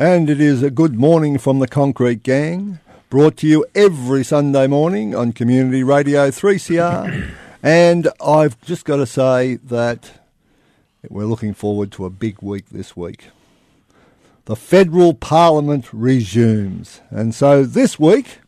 And it is a good morning from the Concrete Gang, brought to you every Sunday morning on Community Radio 3CR. and I've just got to say that we're looking forward to a big week this week. The federal parliament resumes. And so this week,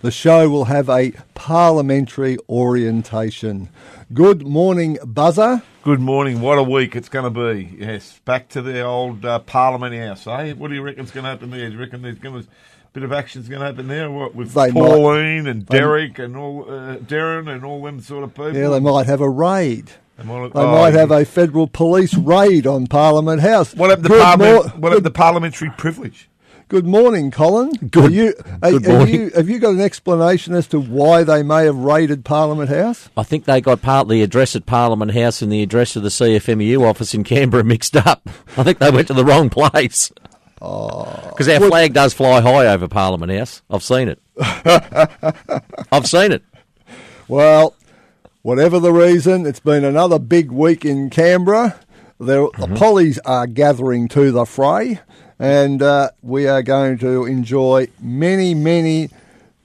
the show will have a parliamentary orientation. Good morning, Buzzer. Good morning. What a week it's going to be. Yes, back to the old uh, Parliament House. Eh? What do you reckon is going to happen there? Do you reckon there's going to be a bit of action's going to happen there? What with They Pauline and Derek and all uh, Derryn and all them sort of people? Yeah, they might have a raid. They might, They oh, might have a federal police raid on Parliament House. What happened to parliament? mor- what happened to parliamentary privilege? Good morning, Colin. Good- Are you, are- good have morning. you have you got an explanation as to why they may have raided Parliament House? I think they got part of the address at Parliament House and the address of the CFMU office in Canberra mixed up. I think they went to the wrong place. Because our flag does fly high over Parliament House. I've seen it. I've seen it. Well, whatever the reason, it's been another big week in Canberra. There, Mm-hmm. The pollies are gathering to the fray, and uh, we are going to enjoy many, many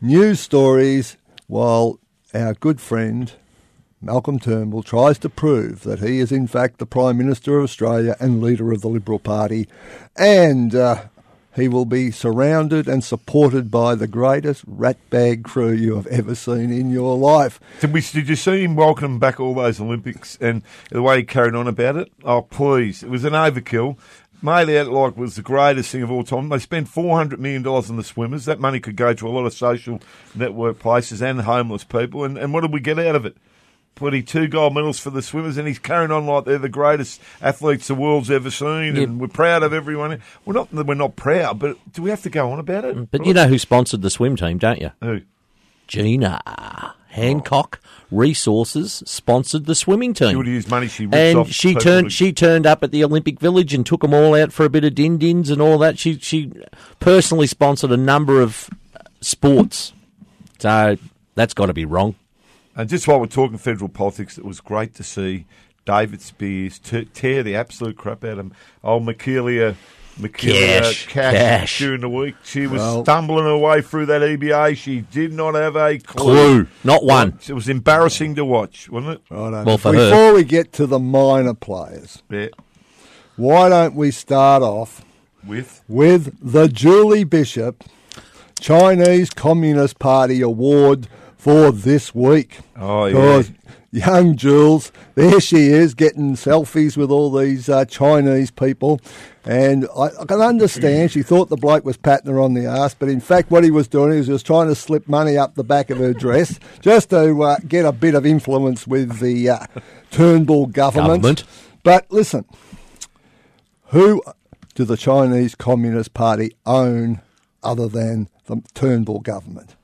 news stories while our good friend Malcolm Turnbull tries to prove that he is in fact the Prime Minister of Australia and leader of the Liberal Party, and uh, he will be surrounded and supported by the greatest ratbag crew you have ever seen in your life. Did we? Did you see him welcome back all those Olympics and the way he carried on about it? Oh, please! It was an overkill. Out like was the greatest thing of all time. They spent four hundred million dollars on the swimmers. That money could go to a lot of social network places and homeless people. And, and what did we get out of it? Putting two gold medals for the swimmers, and he's carrying on like they're the greatest athletes the world's ever seen, and we're proud of everyone. We're not. We're not proud, but do we have to go on about it? But you know who sponsored the swim team, don't you? Who? Gina Hancock Resources sponsored the swimming team. She would use money she rips and off she people turned she turned up at the Olympic Village and took them all out for a bit of din dins and all that. She she personally sponsored a number of uh, sports, so that's got to be wrong. And just while we're talking federal politics, it was great to see David Speers t- tear the absolute crap out of old Michaela. Michaela Cash, Cash, Cash. during the week. She was Well- stumbling her way through that EBA. She did not have a clue. Clue, not one. It was embarrassing to watch, wasn't it? Righto. Well, for Before her. we get to the minor players, Yeah. why don't we start off With with the Julie Bishop Chinese Communist Party Award for this week? Oh, yeah. Young Jules, there she is getting selfies with all these uh, Chinese people. And I, I can understand she thought the bloke was patting her on the ass, but in fact, what he was doing is he was trying to slip money up the back of her dress just to uh, get a bit of influence with the uh, Turnbull government. Government. But listen, who do the Chinese Communist Party own other than the Turnbull government?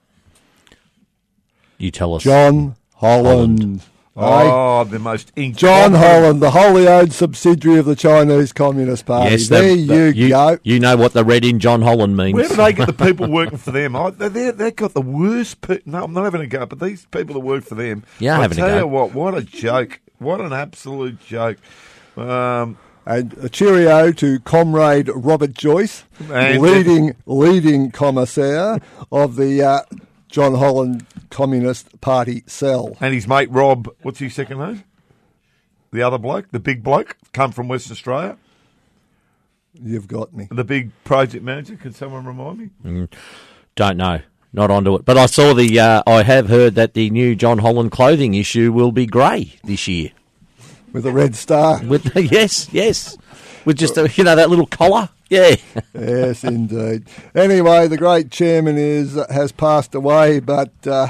You tell us. John Holland. Aye. Oh, the most incompetent. John Holland, the wholly owned subsidiary of the Chinese Communist Party. yes, there the- you, the- go. You know what the red in John Holland means. Where do they get the people working for them? I, they they they've got the worst. Pe- no, I'm not having a go, but these people that work for them. Yeah, I having a tell go. you what, what a joke! What an absolute joke! Um, And a cheerio to Comrade Robert Joyce, And- leading leading commissaire of the uh, John Holland Communist Party cell. and his mate Rob, what's his second name? The other bloke, the big bloke, come from Western Australia. You've got me. The big project manager. Can someone remind me? Don't know. Not onto it. But I saw the. Uh, I have heard that the new John Holland clothing issue will be grey this year. With a red star. With yes, yes, with just a, you know that little collar. Yes, indeed. Anyway, the great chairman is has passed away, but uh,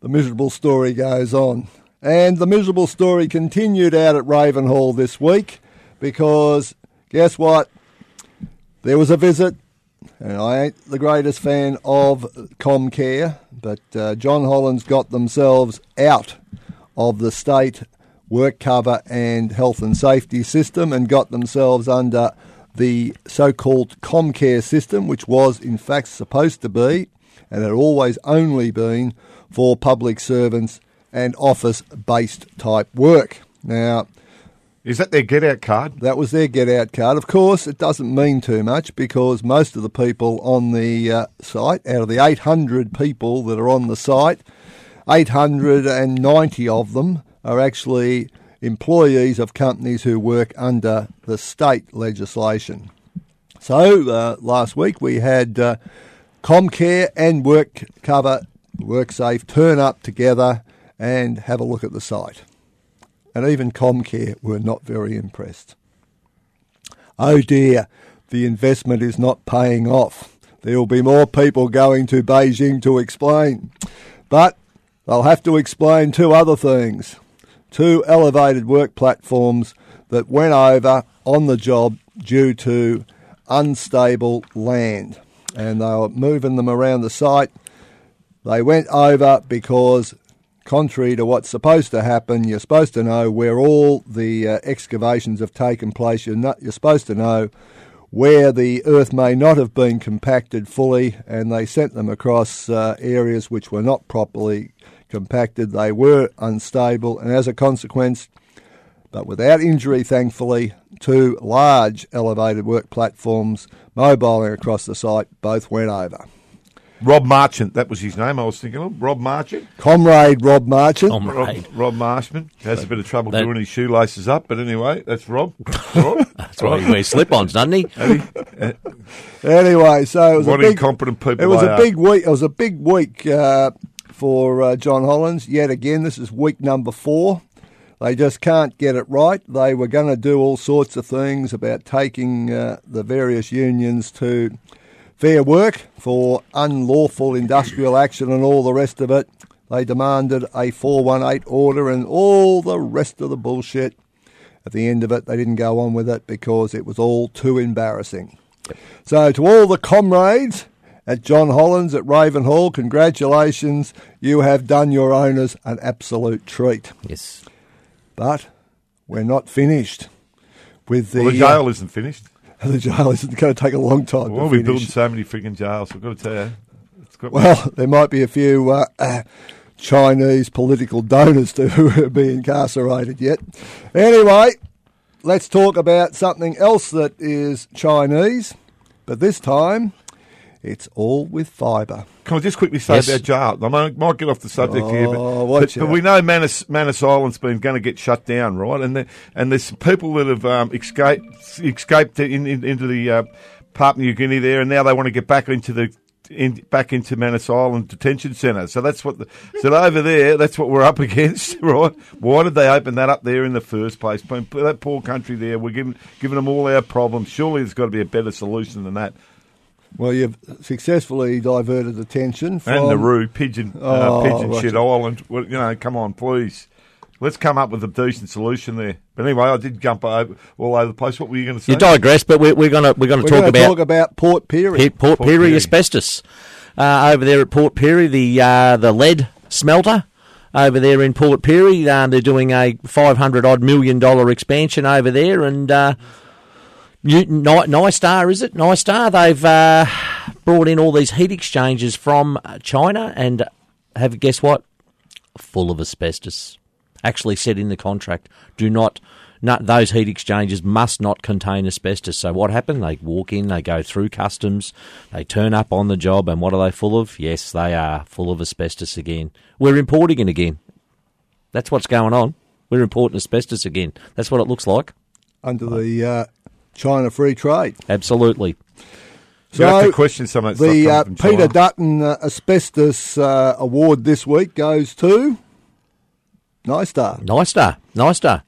the miserable story goes on. And the miserable story continued out at Ravenhall this week because guess what? There was a visit, and I ain't the greatest fan of Comcare, but uh, John Holland's got themselves out of the state work cover and health and safety system and got themselves under the so called Comcare system, which was in fact supposed to be and had always only been for public servants and office based type work. Now, Is that their get out card? that was their get out card. Of course, it doesn't mean too much because most of the people on the uh, site, out of the 800 people that are on the site, 890 of them are actually employees of companies who work under the state legislation. So uh, last week we had uh, Comcare and Work Cover, WorkSafe turn up together and have a look at the site. And even Comcare were not very impressed. Oh dear, the investment is not paying off. There will be more people going to Beijing to explain. But they'll have to explain two other things. Two elevated work platforms that went over on the job due to unstable land. And they were moving them around the site. They went over because, contrary to what's supposed to happen, you're supposed to know where all the uh, excavations have taken place. You're, not, you're supposed to know where the earth may not have been compacted fully, and they sent them across uh, areas which were not properly compacted. They were unstable, and as a consequence, but without injury, thankfully, two large elevated work platforms mobiling across the site both went over. Rob Marchant, that was his name I was thinking of. Rob Marchant. Comrade Rob Marchant. Oh, Rob. Rob Marshman has a bit of trouble That- doing his shoelaces up, but anyway, that's Rob. Rob. That's why he wears slip-ons, doesn't he? Anyway, so it was What a big, incompetent people It was they a are. big week. It was a big week uh, for uh, John Hollands. Yet again, this is week number four. They just can't get it right. They were going to do all sorts of things about taking uh, the various unions to fair work for unlawful industrial action and all the rest of it. They demanded a 418 order and all the rest of the bullshit. At the end of it, they didn't go on with it because it was all too embarrassing. So, to all the comrades at John Hollands at Ravenhall, congratulations. You have done your owners an absolute treat. Yes. But we're not finished with the. Well, the jail isn't finished. uh, the jail isn't going to take a long time Well, we're finish. building so many freaking jails. I've got to tell you. It's got Well, there might be a few uh, uh, Chinese political donors to who be incarcerated yet. Anyway, let's talk about something else that is Chinese, but this time it's all with fibre. Can I just quickly say Yes. about? I might, might get off the subject here, but, Oh, but, but we know Manus, Manus Island's been going to get shut down, right? And and there's people that have um, escaped escaped in, in, into the uh, Papua New Guinea there, and now they want to get back into the in, back into Manus Island Detention Centre. So that's what the, so over there, that's what we're up against, right? Why did they open that up there in the first place? That poor country there, we're giving giving them all our problems. Surely there's got to be a better solution than that. Well, you've successfully diverted attention from and Nauru, Pigeon, uh, Oh, Pigeon right. Shit Island. Well, you know, come on, please. Let's come up with a decent solution there. But anyway, I did jump over, all over the place. What were you going to say? You digress, but we're, we're gonna we're gonna We're talk going to about talk about Port Pirie. Pe- Port, Port Pirie Pirie. asbestos uh, over there at Port Pirie, the uh, the lead smelter over there in Port Pirie. Um, they're doing a five hundred odd million dollar expansion over there, and uh, New, Ni- Nyrstar is it? Nyrstar. They've uh, brought in all these heat exchangers from China, and have guess what? Full of asbestos. Actually said in the contract, do not. No, those heat exchangers must not contain asbestos. So what happened? They walk in, they go through customs, they turn up on the job, and what are they full of? Yes, they are full of asbestos again. We're importing it again. That's what's going on. We're importing asbestos again. That's what it looks like. under the uh, China Free Trade. Absolutely. you have So, to question some of that The stuff uh, from Peter China. Dutton uh, Asbestos uh, Award this week goes to Nyrstar. Nice star. Nice star.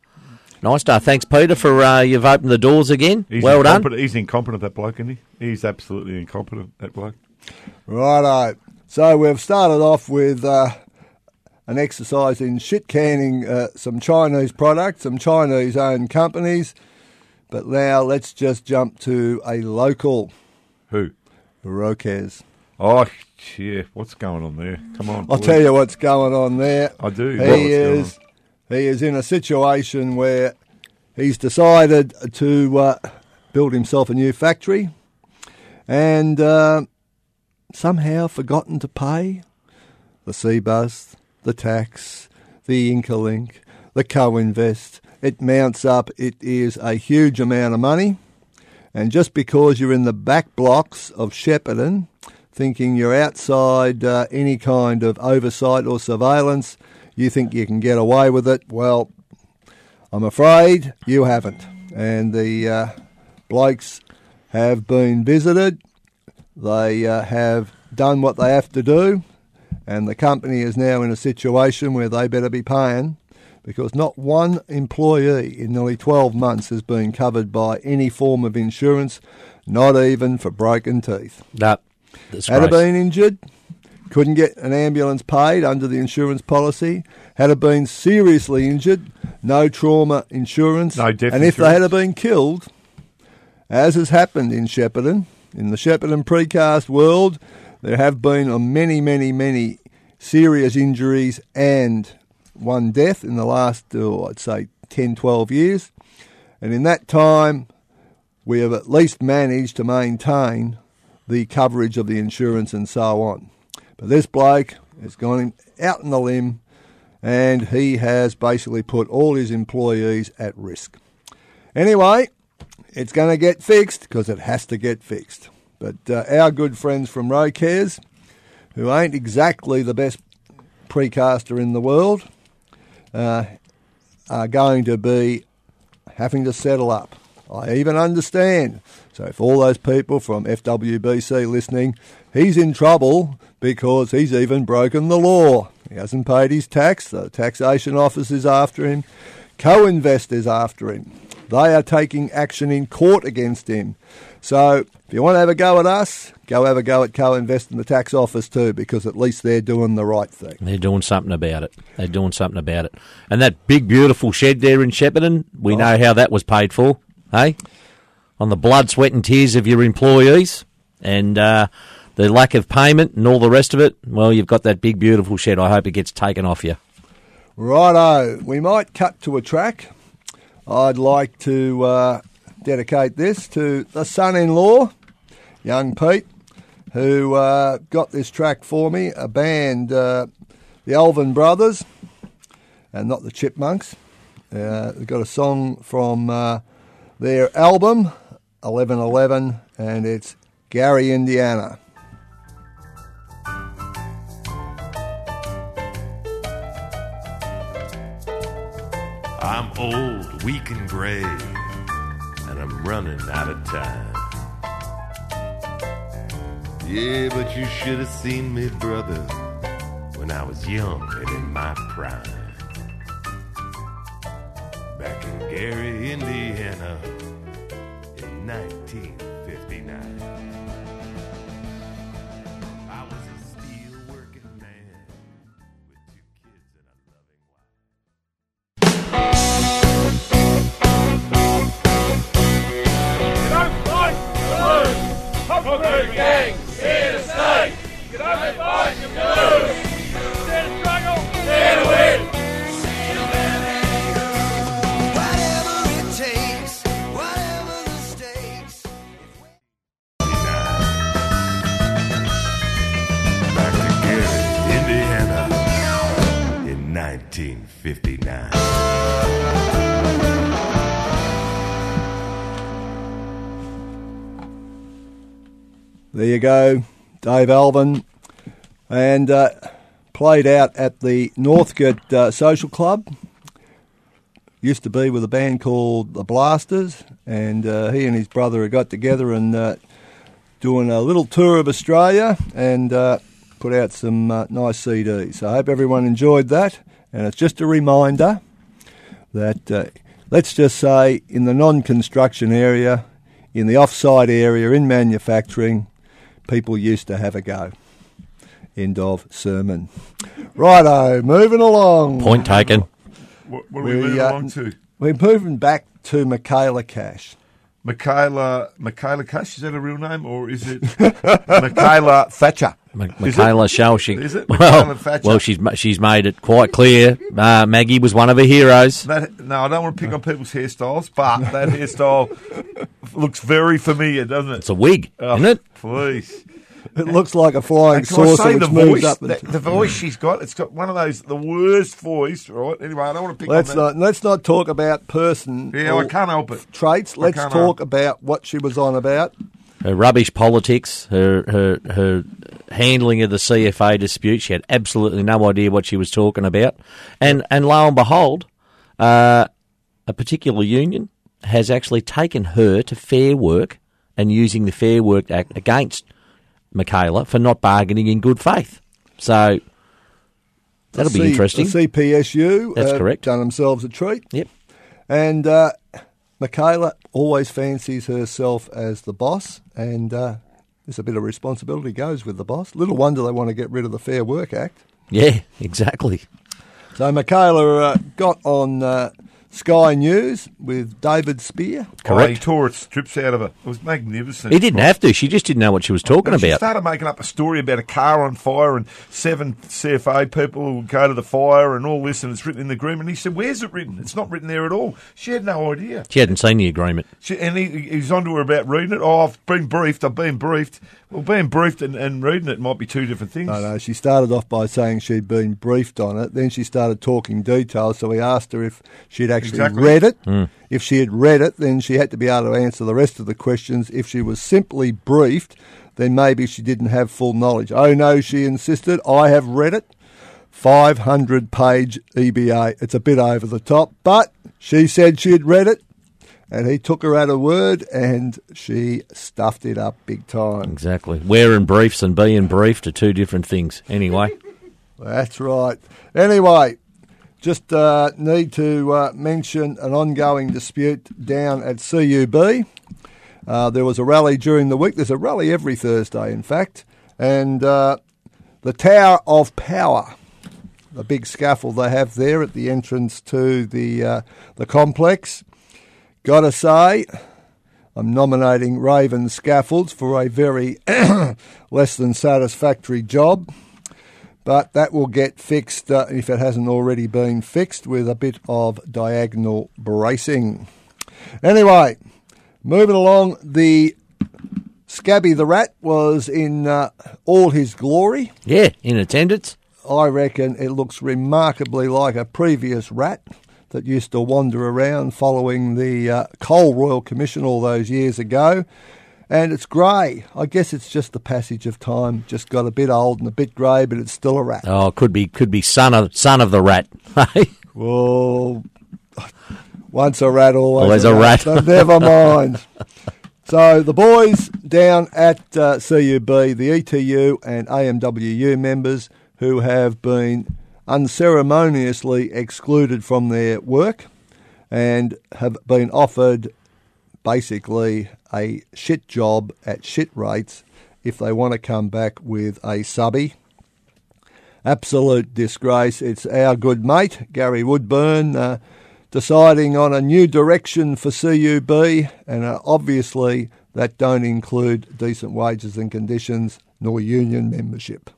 Nice star. Thanks, Peter, for uh, you've opened the doors again. He's well done. incompetent. He's incompetent, that bloke, isn't he? He's absolutely incompetent, that bloke. Righto. So we've started off with uh, an exercise in shit canning uh, some Chinese products, some Chinese owned companies. But now let's just jump to a local, Who? Roquez. Oh, yeah. What's going on there? Come on. I'll please. tell you what's going on there. I do. He know what's going is he is in a situation where he's decided to uh, build himself a new factory, and uh, somehow forgotten to pay the CBUS, the tax, the Incolink, the co-invest. It mounts up. It is a huge amount of money. And just because you're in the back blocks of Shepparton, thinking you're outside uh, any kind of oversight or surveillance, you think you can get away with it. Well, I'm afraid you haven't. And the uh, blokes have been visited. They uh, have done what they have to do. And the company is now in a situation where they better be paying because not one employee in nearly 12 months has been covered by any form of insurance, not even for broken teeth. No, that's Had right. been injured, couldn't get an ambulance paid under the insurance policy. Had it been seriously injured, no trauma insurance. No death and if they had insurance. been killed, as has happened in Shepparton, in the Shepparton precast world, there have been many, many, many serious injuries and one death in the last, oh, I'd say, 10, 12 years. And in that time, we have at least managed to maintain the coverage of the insurance and so on. But this bloke has gone out on the limb and he has basically put all his employees at risk. Anyway, it's going to get fixed because it has to get fixed. But uh, our good friends from Rocares, who ain't exactly the best precaster in the world, uh, are going to be having to settle up. I even understand. So if all those people from FWBC listening, he's in trouble because he's even broken the law. He hasn't paid his tax. The taxation office is after him. Co-invest is after him. They are taking action in court against him. So if you want to have a go at us, go have a go at Co-invest and the tax office too, because at least they're doing the right thing. They're doing something about it. They're doing something about it. And that big, beautiful shed there in Shepparton, we know how that was paid for, hey? On the blood, sweat, and tears of your employees and uh, the lack of payment and all the rest of it. Well, you've got that big, beautiful shed. I hope it gets taken off you. Righto, we might cut to a track. I'd like to uh, dedicate this to the son-in-law, young Pete, who uh, got this track for me. A band, uh, the Alvin Brothers, and not the Chipmunks. Uh, they've got a song from uh, their album, Eleven Eleven, and it's Gary, Indiana. I'm old, weak, and I'm running out of time. Yeah, but you should have seen me, brother, when I was young and in my prime. Back in Gary, Indiana, in 1959. You go, Dave Alvin, and uh, played out at the Northcote uh, Social Club. Used to be with a band called the Blasters, and uh, he and his brother got together and uh, doing a little tour of Australia and uh, put out some uh, nice CDs. So I hope everyone enjoyed that, and it's just a reminder that let's just say in the non-construction area, in the off-site area, in manufacturing, people used to have a go. End of sermon. Righto, moving along. Point taken. What, what are we, We, moving uh, along to? We're moving back to Michaela Cash. Michaela Michaela Cash, is that a real name or is it Michaela Thatcher? M- Is it? Michaela Shalshik. Is it? Well, well, she's she's made it quite clear. Uh, Maggie was one of her heroes. That, no, I don't want to pick on people's hairstyles, but that hairstyle looks very familiar, doesn't it? It's a wig, Oh, isn't it? Please. It looks like a flying And can I saucer say which the moves voice? up. And The, the voice she's got, it's got one of those, the worst voice, right? Anyway, I don't want to pick let's on that. not let's not talk about person yeah, or I can't help it. traits. Let's talk help. about what she was on about. Her rubbish politics, her her her handling of the CFA dispute. She had absolutely no idea what she was talking about, and and lo and behold, uh, a particular union has actually taken her to Fair Work and using the Fair Work Act against Michaela for not bargaining in good faith. So that'll The be C- interesting. CPSU That's have correct. Done themselves a treat. Yep. And uh, Michaela always fancies herself as the boss, and uh, there's a bit of responsibility goes with the boss. Little wonder they want to get rid of the Fair Work Act. Yeah, exactly. So Michaela uh, got on uh, Sky News with David Spear. Oh, he Correct. tore its strips out of it. It was magnificent. He didn't have to. She just didn't know what she was talking And she about. started making up a story about a car on fire and seven CFA people who would go to the fire and all this, and it's written in the agreement. He said, "Where's it written? It's not written there at all." She had no idea. She hadn't seen the agreement. She, and he, he was on to her about reading it. Oh, I've been briefed. I've been briefed. Well, being briefed and, and reading it might be two different things. I know she started off by saying she'd been briefed on it. Then she started talking details. So we asked her if she'd actually Exactly. read it. Hmm. If she had read it, then she had to be able to answer the rest of the questions. If she was simply briefed, then maybe she didn't have full knowledge. Oh no, she insisted. I have read it. 500 page EBA. It's a bit over the top, but she said she'd read it. And he took her at her word, and she stuffed it up big time. Exactly. Wearing briefs and being briefed are two different things. Anyway, That's right. Anyway, just uh, need to uh, mention an ongoing dispute down at CUB. Uh, there was a rally during the week. There's a rally every Thursday, in fact. And uh, the Tower of Power, the big scaffold they have there at the entrance to the, uh, the complex. Gotta say, I'm nominating Raven Scaffolds for a very less than satisfactory job but that will get fixed uh, if it hasn't already been fixed with a bit of diagonal bracing. Anyway, moving along, the Scabby the Rat was in uh, all his glory. yeah, in attendance. I reckon it looks remarkably like a previous rat that used to wander around following the uh, Cole Royal Commission all those years ago. And it's grey. I guess it's just the passage of time. Just got a bit old and a bit grey, but it's still a rat. Oh, could be could be son of son of the rat. Well, once a rat, always, Always a rat. But never mind. So the boys down at uh, CUB, the ETU and AMWU members who have been unceremoniously excluded from their work and have been offered basically a shit job at shit rates if they want to come back with a subby. Absolute disgrace. It's our good mate, Gary Woodburn, uh, deciding on a new direction for CUB, and uh, obviously that don't include decent wages and conditions nor union membership.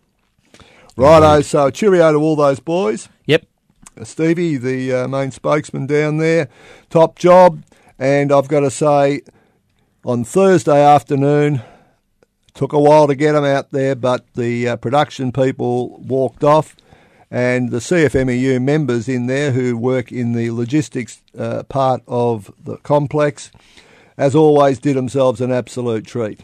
Righto, so cheerio to all those boys. Yep. Uh, Stevie, the uh, main spokesman down there, top job. And I've got to say, on Thursday afternoon, took a while to get them out there, but the uh, production people walked off, and the CFMEU members in there who work in the logistics uh, part of the complex, as always, did themselves an absolute treat.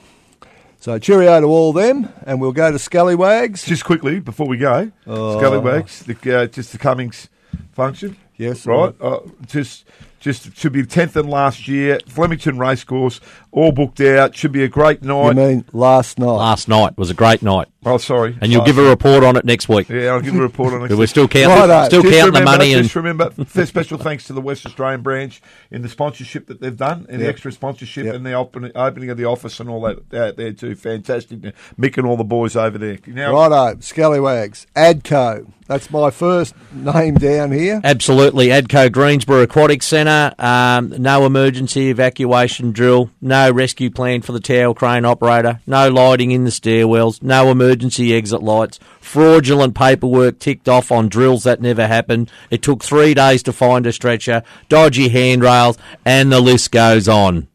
So cheerio to all them, and we'll go to Scallywags. Just quickly before we go, Oh. Scallywags, the, uh, just the Cummings function. Yes, right. Uh, just, just should be tenth and last year. Flemington Racecourse, all booked out. Should be a great night. You mean last night? Last night was a great night, oh, sorry. and you'll Last give a report on it next week. Yeah, I'll give a report on it. But we're still counting, Righto. still Just counting the remember- money, and remember, special thanks to the West Australian branch in the sponsorship that they've done, and the extra sponsorship, Yep. and the open, opening of the office and all that out there too. Fantastic, Mick and all the boys over there. Now, Righto, Scallywags. Adco. That's my first name down here. Absolutely. Adco Greensborough Aquatic Centre, um, no emergency evacuation drill, no rescue plan for the tower crane operator, no lighting in the stairwells, no emergency exit lights, fraudulent paperwork ticked off on drills that never happened. It took three days to find a stretcher, dodgy handrails, and the list goes on.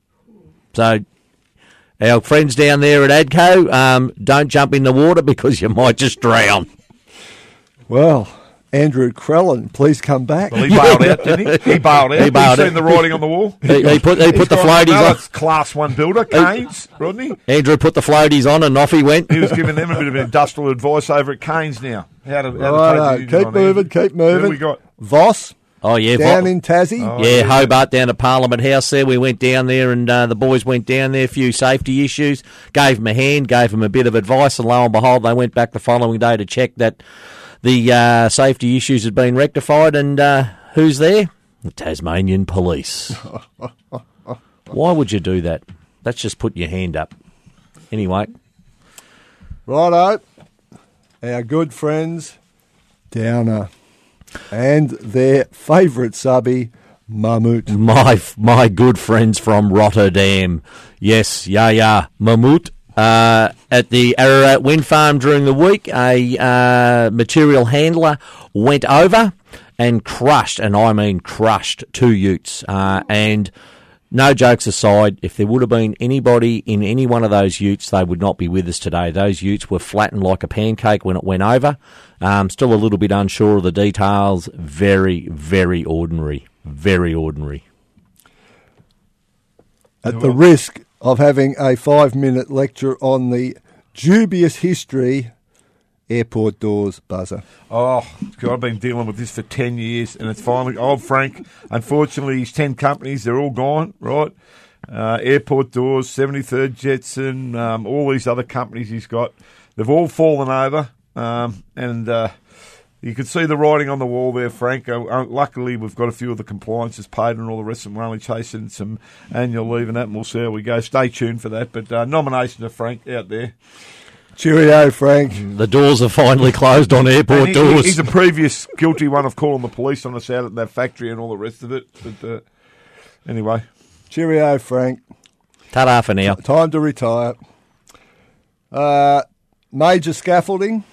So, our friends down there at Adco, um, don't jump in the water because you might just drown. Well, Andrew Crellin, please come back. well, he bailed out, didn't he? He bailed out. He bailed You've out. seen the writing on the wall. He, he put, he He's put the gone, floaties on. class one builder, Keynes, Rodney. Andrew put the floaties on and off he went. He was giving them a bit of industrial advice over at Keynes now. How to, how to take keep moving, there. keep moving. Who we got? Voss, Oh yeah, down Vo- in Tassie. yeah, Hobart down to Parliament House. There, we went down there, and uh, the boys went down there. A few safety issues. Gave them a hand, gave them a bit of advice, and lo and behold, they went back the following day to check that the uh, safety issues had been rectified. And uh, who's there? The Tasmanian Police. Why would you do that? That's just put your hand up. Anyway, Righto, our good friends, Downer, and their favourite subby, Mammoet. my my good friends from Rotterdam. Yes, yeah, yeah, Mammoet. Uh, at the Ararat Wind Farm during the week, a uh, material handler went over and crushed, and I mean crushed, two utes. Uh, and no jokes aside, if there would have been anybody in any one of those utes, they would not be with us today. Those utes were flattened like a pancake when it went over. Um, still a little bit unsure of the details. Very, very ordinary. Very ordinary. At the risk of having a five minute lecture on the dubious history, airport doors buzzer. Oh, God, I've been dealing with this for 10 years, and it's finally, old Frank, unfortunately, his 10 companies, they're all gone, right? Uh, Airport Doors, 73rd Jetson, um, all these other companies he's got, they've all fallen over, um, and uh, you can see the writing on the wall there, Frank. Uh, uh, luckily, we've got a few of the compliances paid and all the rest, and we're only chasing some annual leave and that, and we'll see how we go. Stay tuned for that, but uh, nomination to Frank out there. Cheerio, Frank. The doors are finally closed on airport he- doors. He's a previous guilty one of calling the police on us out at that factory and all the rest of it. But uh, anyway, Cheerio, Frank. Ta-da for now. Time to retire. Uh, major scaffolding.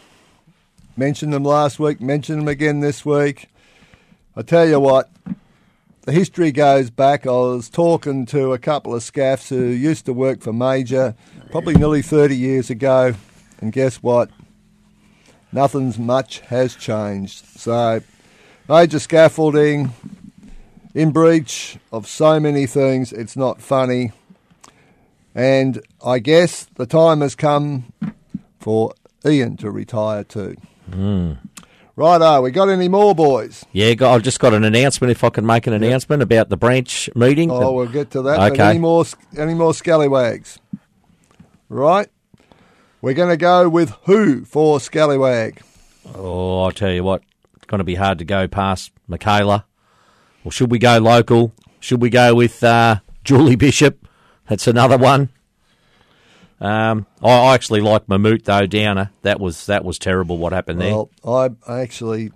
Mentioned them last week, mentioned them again this week. I tell you what, the history goes back. I was talking to a couple of scaffs who used to work for Major probably nearly 30 years ago, and guess what? Nothing's much has changed. So, major scaffolding, in breach of so many things, it's not funny. And I guess the time has come for Ian to retire too. Righto, we got any more, boys? Yeah, I've just got an announcement. If I can make an announcement about the branch meeting. Oh, we'll get to that. But Okay. any more, any more scallywags? Right. We're going to go with who for scallywag? Oh, I'll tell you what, it's going to be hard to go past Michaela. Or should we go local? Should we go with uh, Julie Bishop? That's another one. Um, I, I actually like Mammoet though, Downer. That was that was terrible. What happened there? Well, I I actually,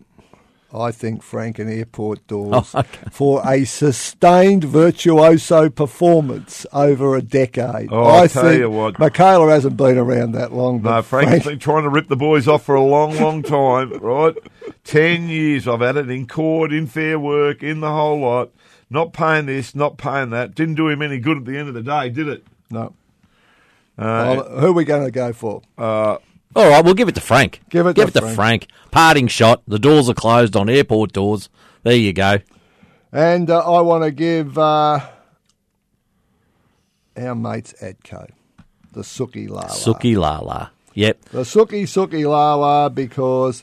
I think Franken Airport Doors Oh, okay. for a sustained virtuoso performance over a decade. Oh, I I'll tell you what. Michaela hasn't been around that long. But No, Frank's been trying to rip the boys off for a long, long time, right? Ten years I've had it in court, in fair work, in the whole lot. Not paying this, not paying that. Didn't do him any good at the end of the day, did it? no. Uh, Well, who are we going to go for? All right, we'll give it to Frank. Give it give to it to Frank. Parting shot. The doors are closed on airport doors. There you go. And uh, I want to give uh, our mates Adco the Suki Lala. Suki Lala. Yep. The Suki Suki Lala because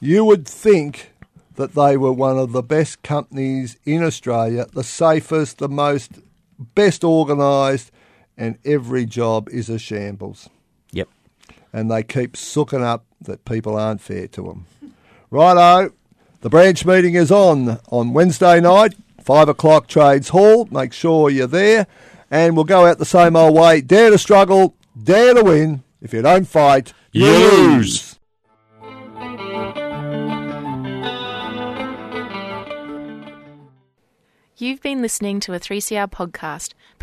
you would think that they were one of the best companies in Australia, the safest, the most best organised, and every job is a shambles. Yep. And they keep sooking up that people aren't fair to them. Righto, the branch meeting is on on Wednesday night, 5 o'clock Trades Hall. Make sure you're there. And we'll go out the same old way. Dare to struggle, dare to win. If you don't fight, You lose. You've been listening to a 3CR podcast